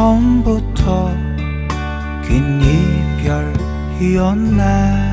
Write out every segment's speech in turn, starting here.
처음부터 긴 이별이었네.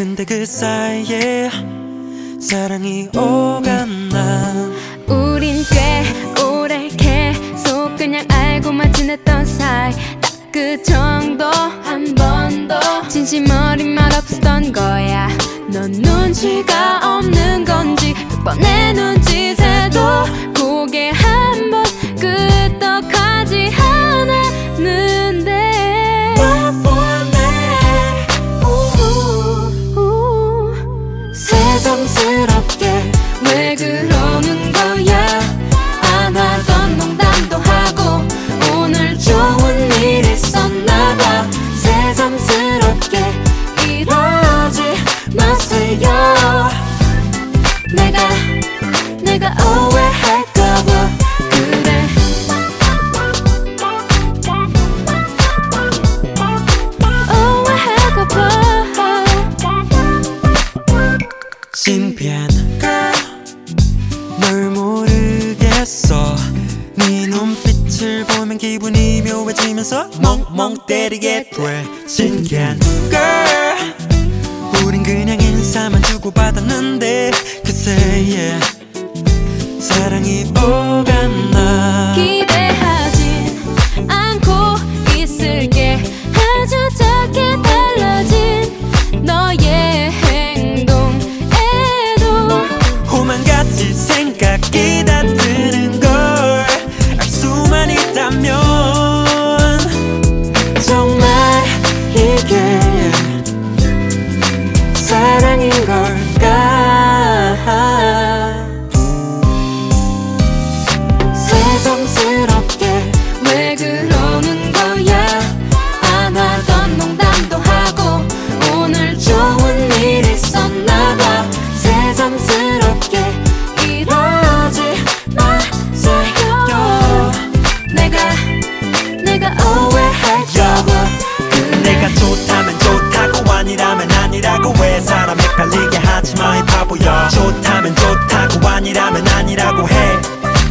근데 그 사이에 사랑이 오갔나? 우린 꽤 오래 계속 그냥 알고만 지냈던 사이. 딱 그 정도 한 번도 진심 어린 말 없었던 거야. 넌 눈치가 없는 건지 몇번내 눈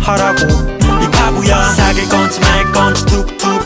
하라고 이 바보야 사귈 건지 말 건지 툭툭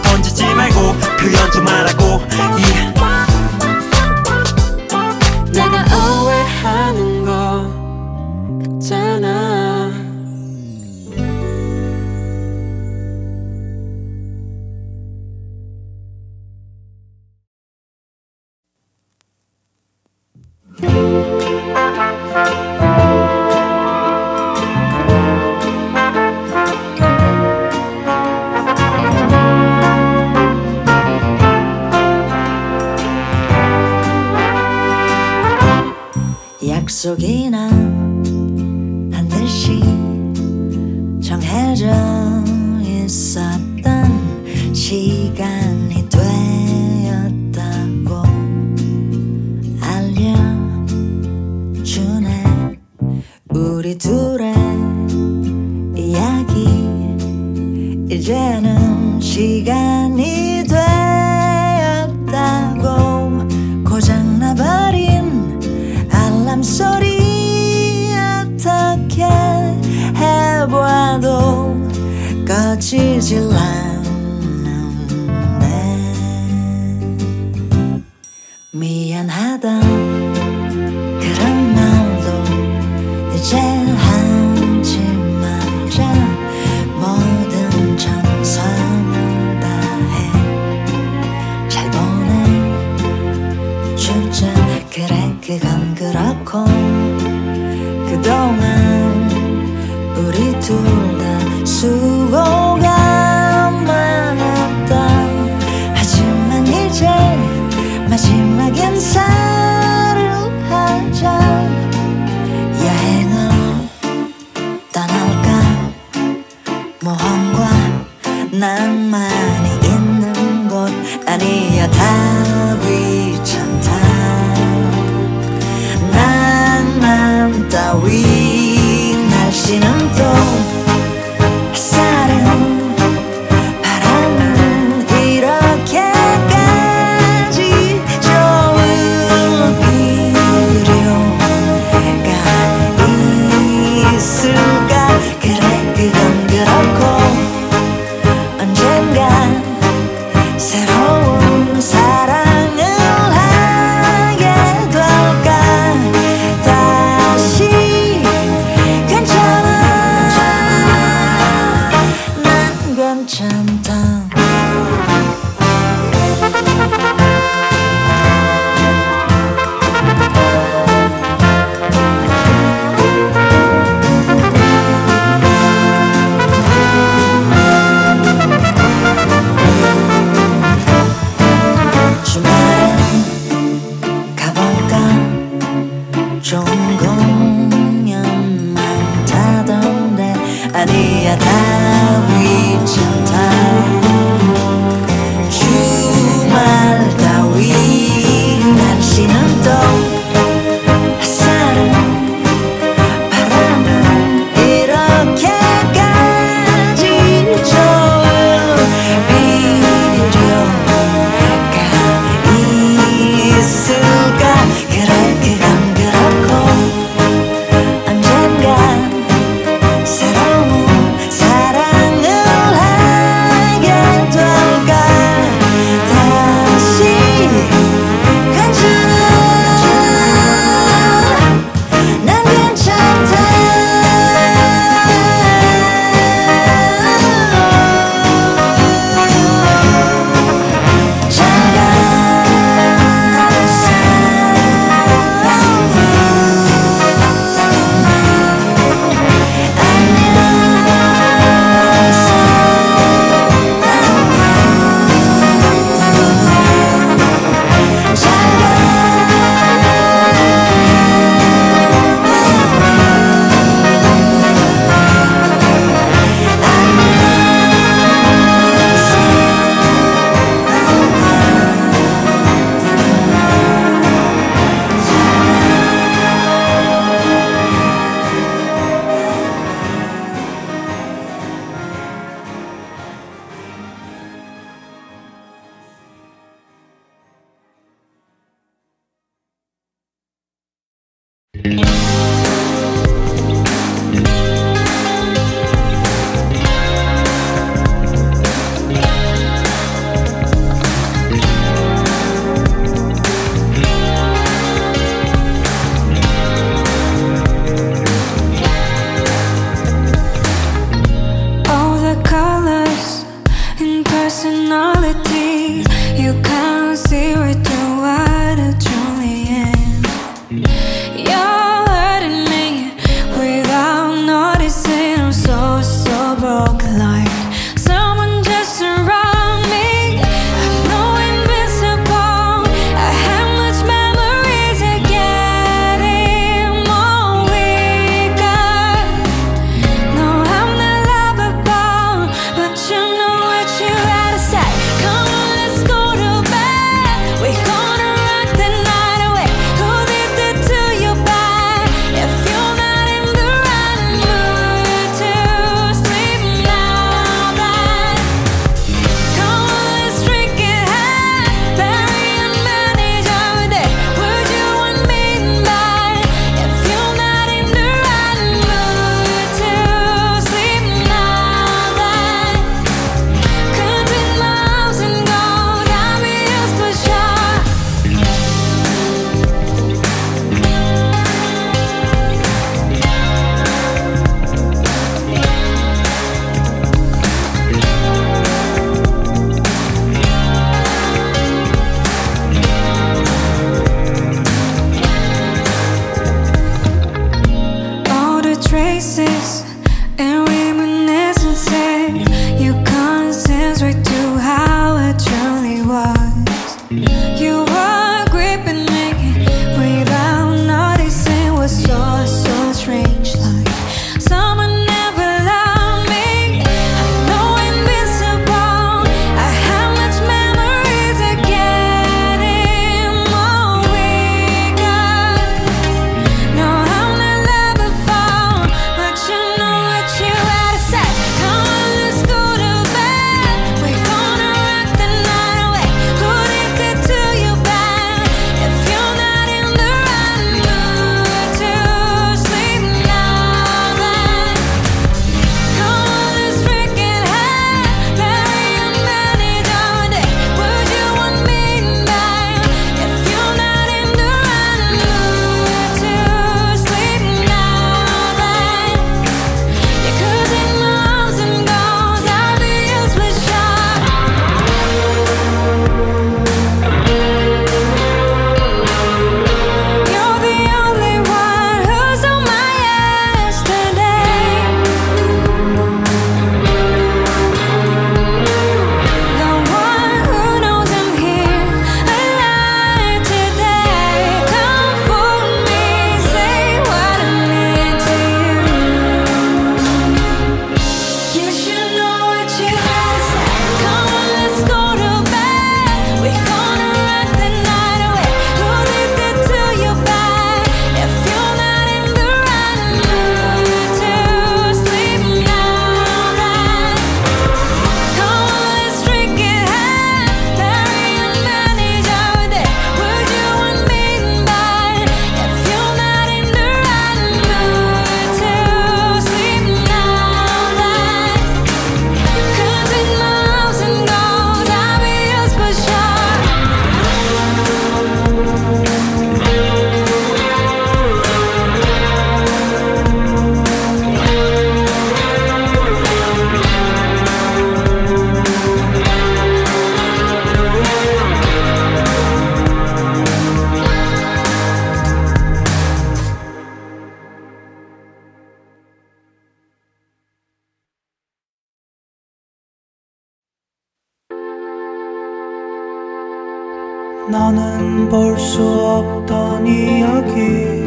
나는 볼 수 없던 이야기.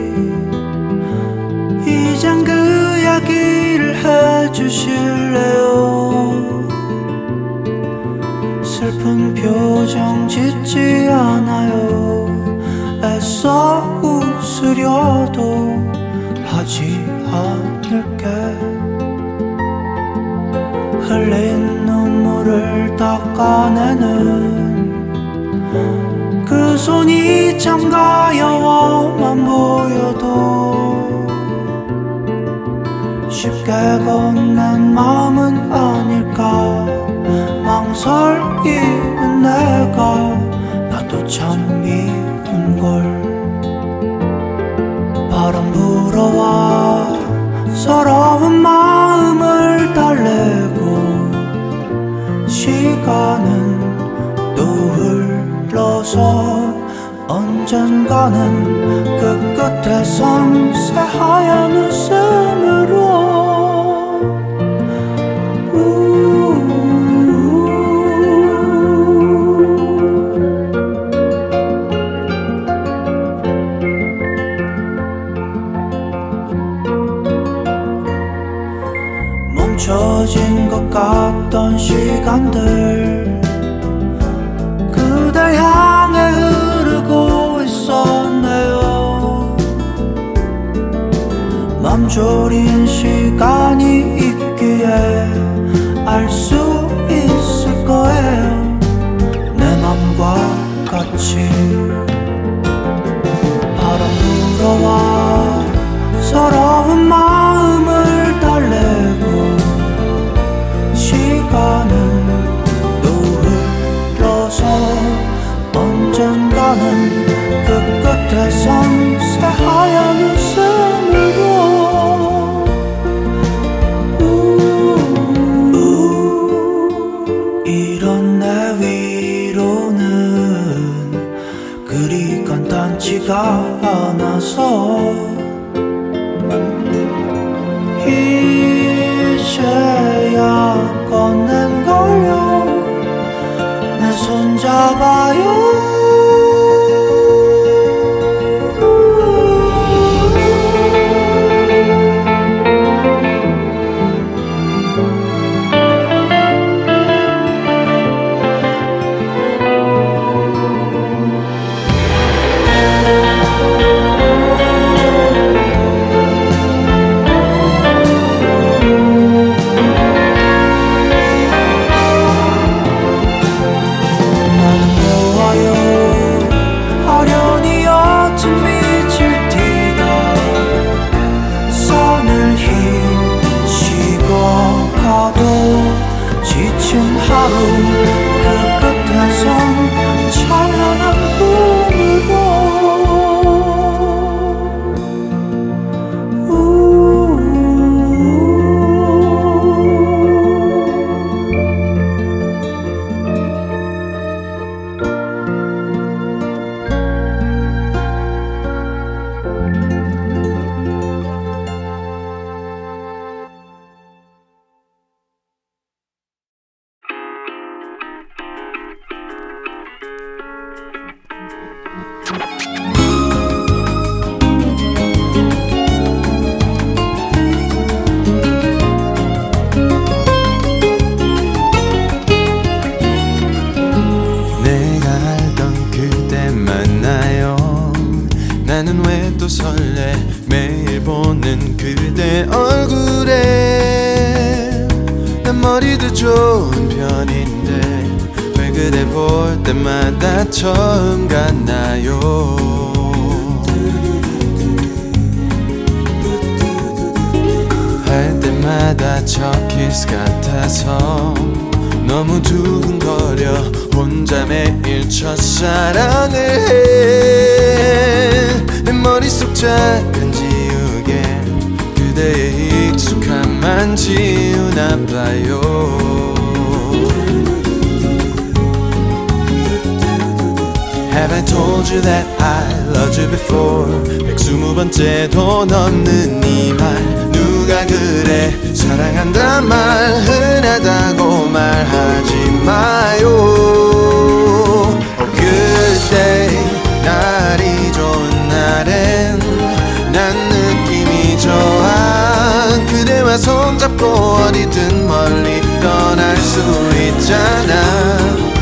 이젠 그 이야기를 해주실래요? 슬픈 표정 짓지 않아요. 애써 웃으려도 하지 않을게. 흘린 눈물을 닦아내는 그 손이 참 가여워만 보여도 쉽게 건넨 마음은 아닐까. 망설이는 내가 나도 참 미운걸. 바람 불어와 서러운 마음을 달래고 시간은 또 흘러서 언젠가는 그 끝에선 새하얀 웃음으로. 멈춰진 것 같던 시간들 맘졸인 시간이 있기에 알 수 있을 거예요. 내 맘과 같이 바람 불어와 서러운 마음을 달래고 시간은 또 흘러서 언젠가는 그 끝에선 새하얀 간 날 어제 before 120번째도 넘는 이 말. 누가 그래? 사랑한단 말. 흔하다고 말하지 마요. 그때 날이 좋은 날엔 난 느낌이 좋아. 그대와 손잡고 어디든 멀리 떠날 수 있잖아.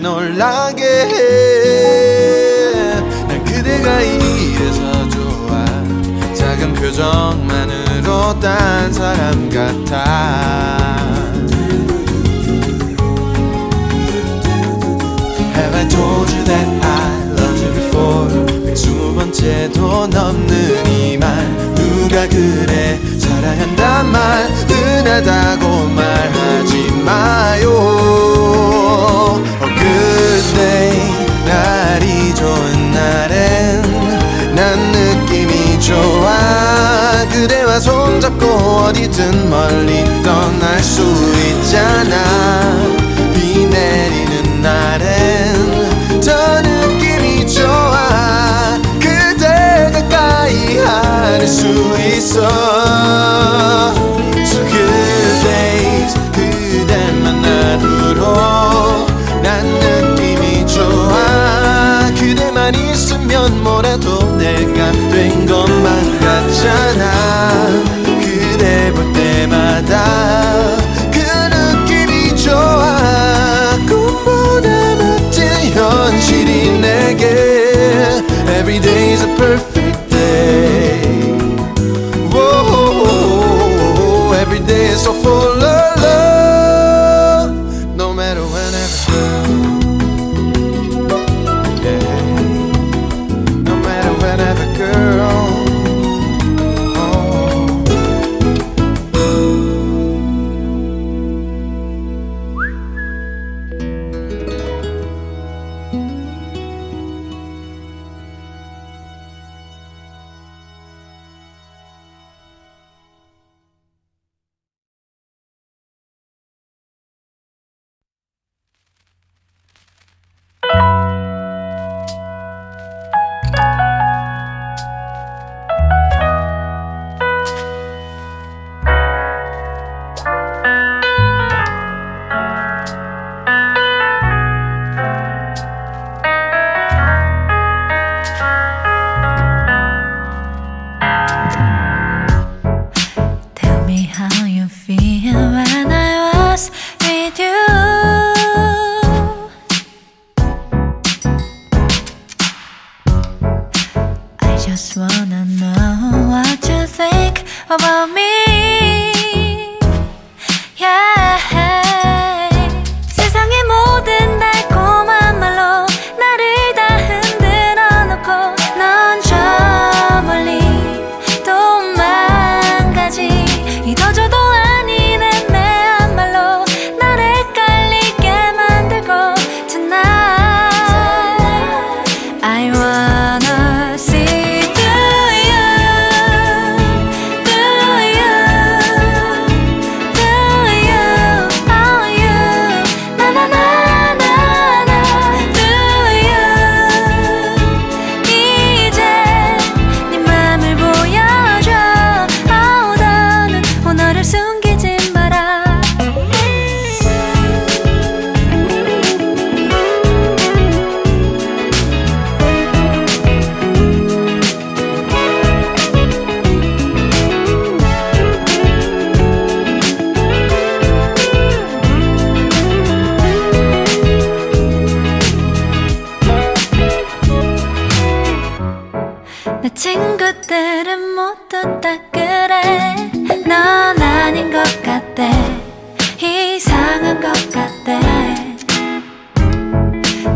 날 놀라게 해난 그대가 이래서 좋아. 작은 표정만으로 딴 사람 같아. That I loved you before? 백스무 번째도 넘는 이 말. 누가 그래? 사랑한단 말. 흔하다고 말하지 마요 어디든 멀리 떠날 수 있잖아. 비 내리는 날엔 더 느낌이 좋아. 그대 가까이 안을 수 있어. So good days 그대만 하루로 난 느낌이 좋아. 그대만 있으 친구들은 모두 다 그래 넌 아닌 것 같대 이상한 것 같대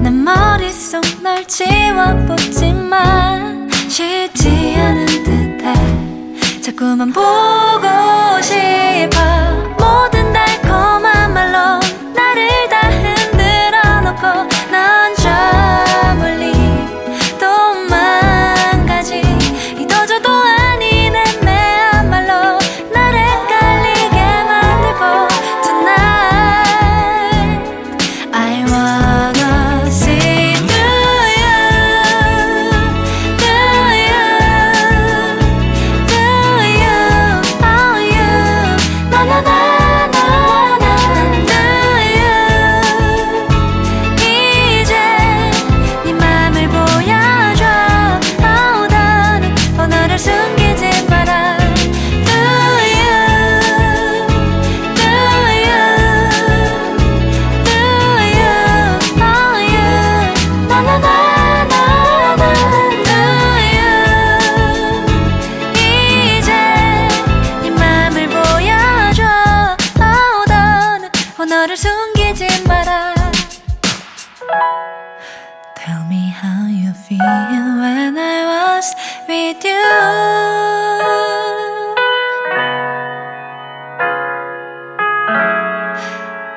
내 머릿속 널 지워보지만 쉽지 않은 듯해. 자꾸만 보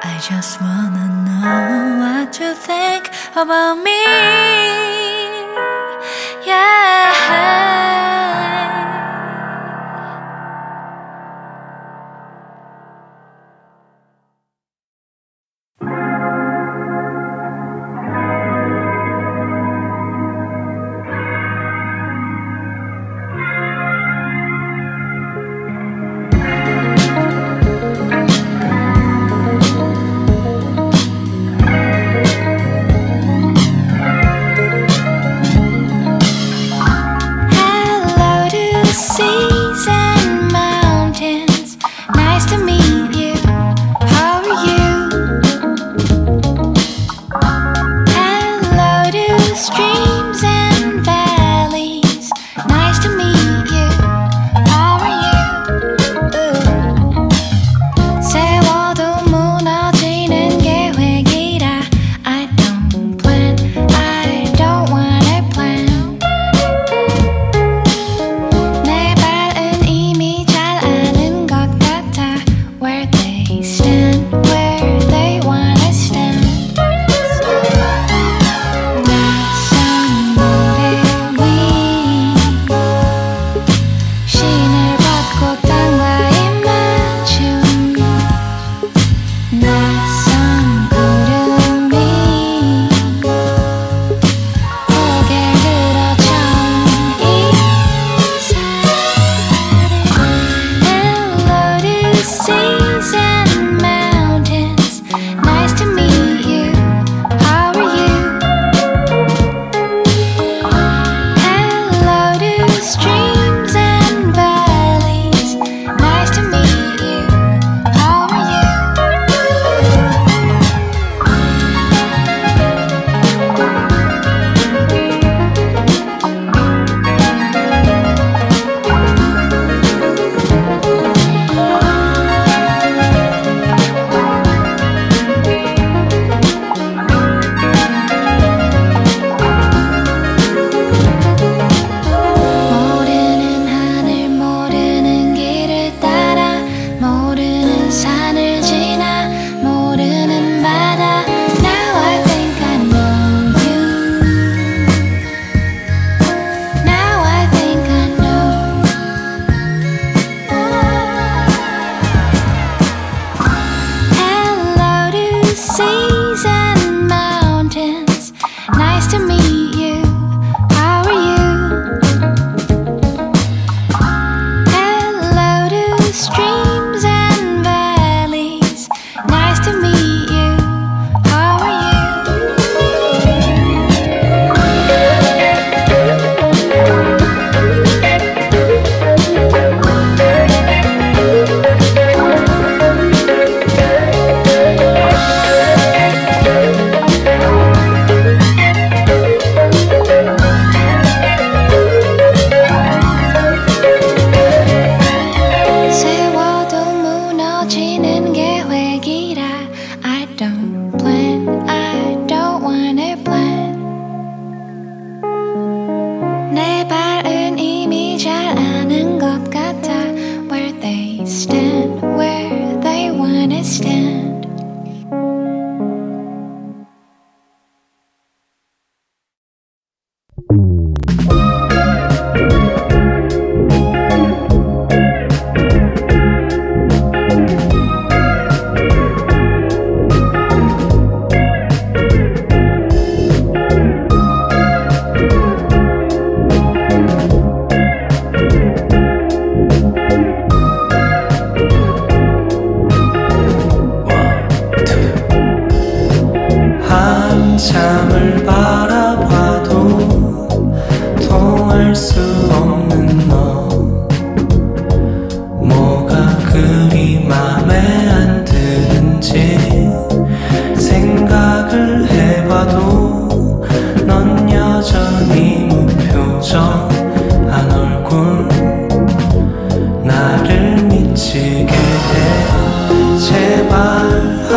I just wanna know what you think about me Nossa.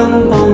come on.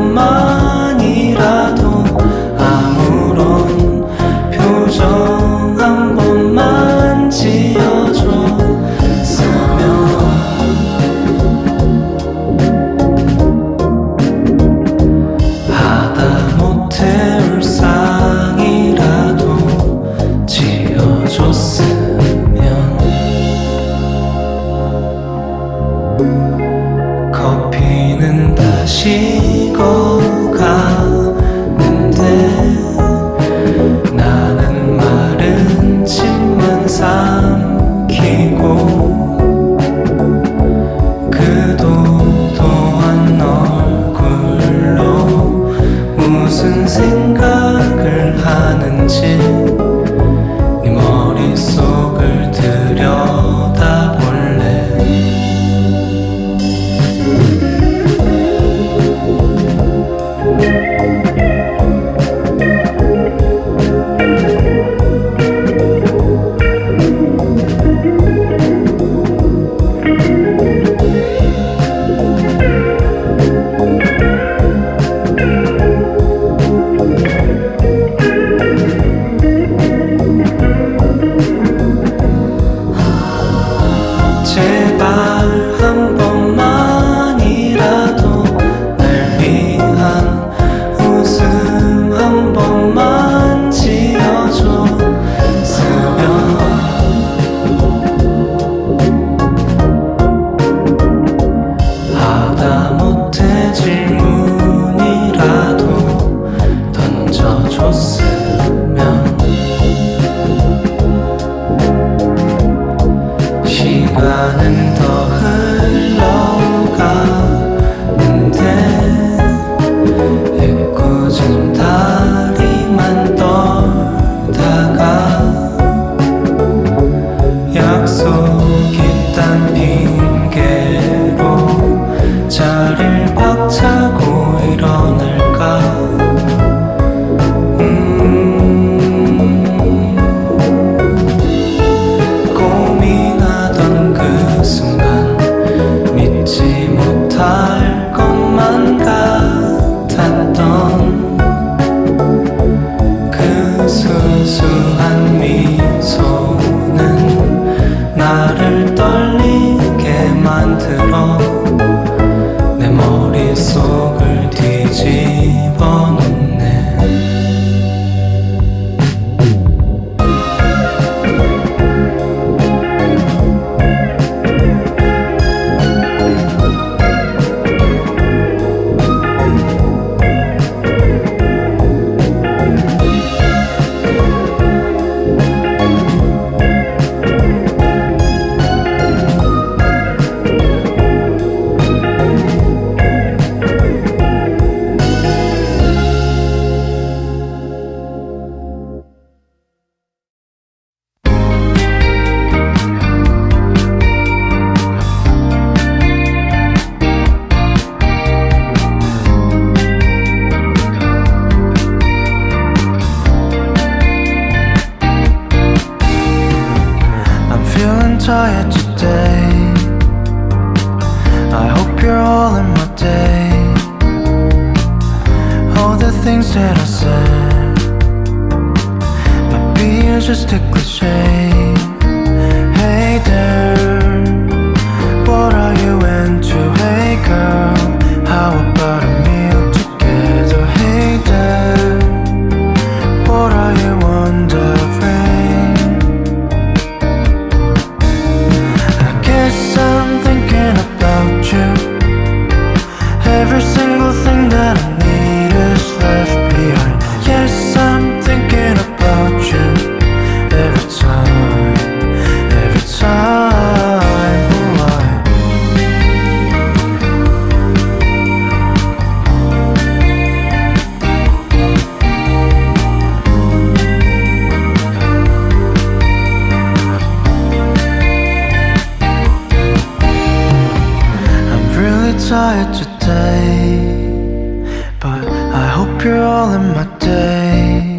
girl in my day.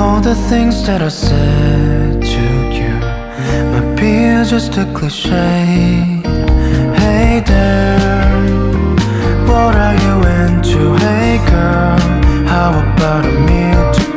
All the things that I said to you might be just a cliche. Hey there, what are you into? Hey girl, how about a meal?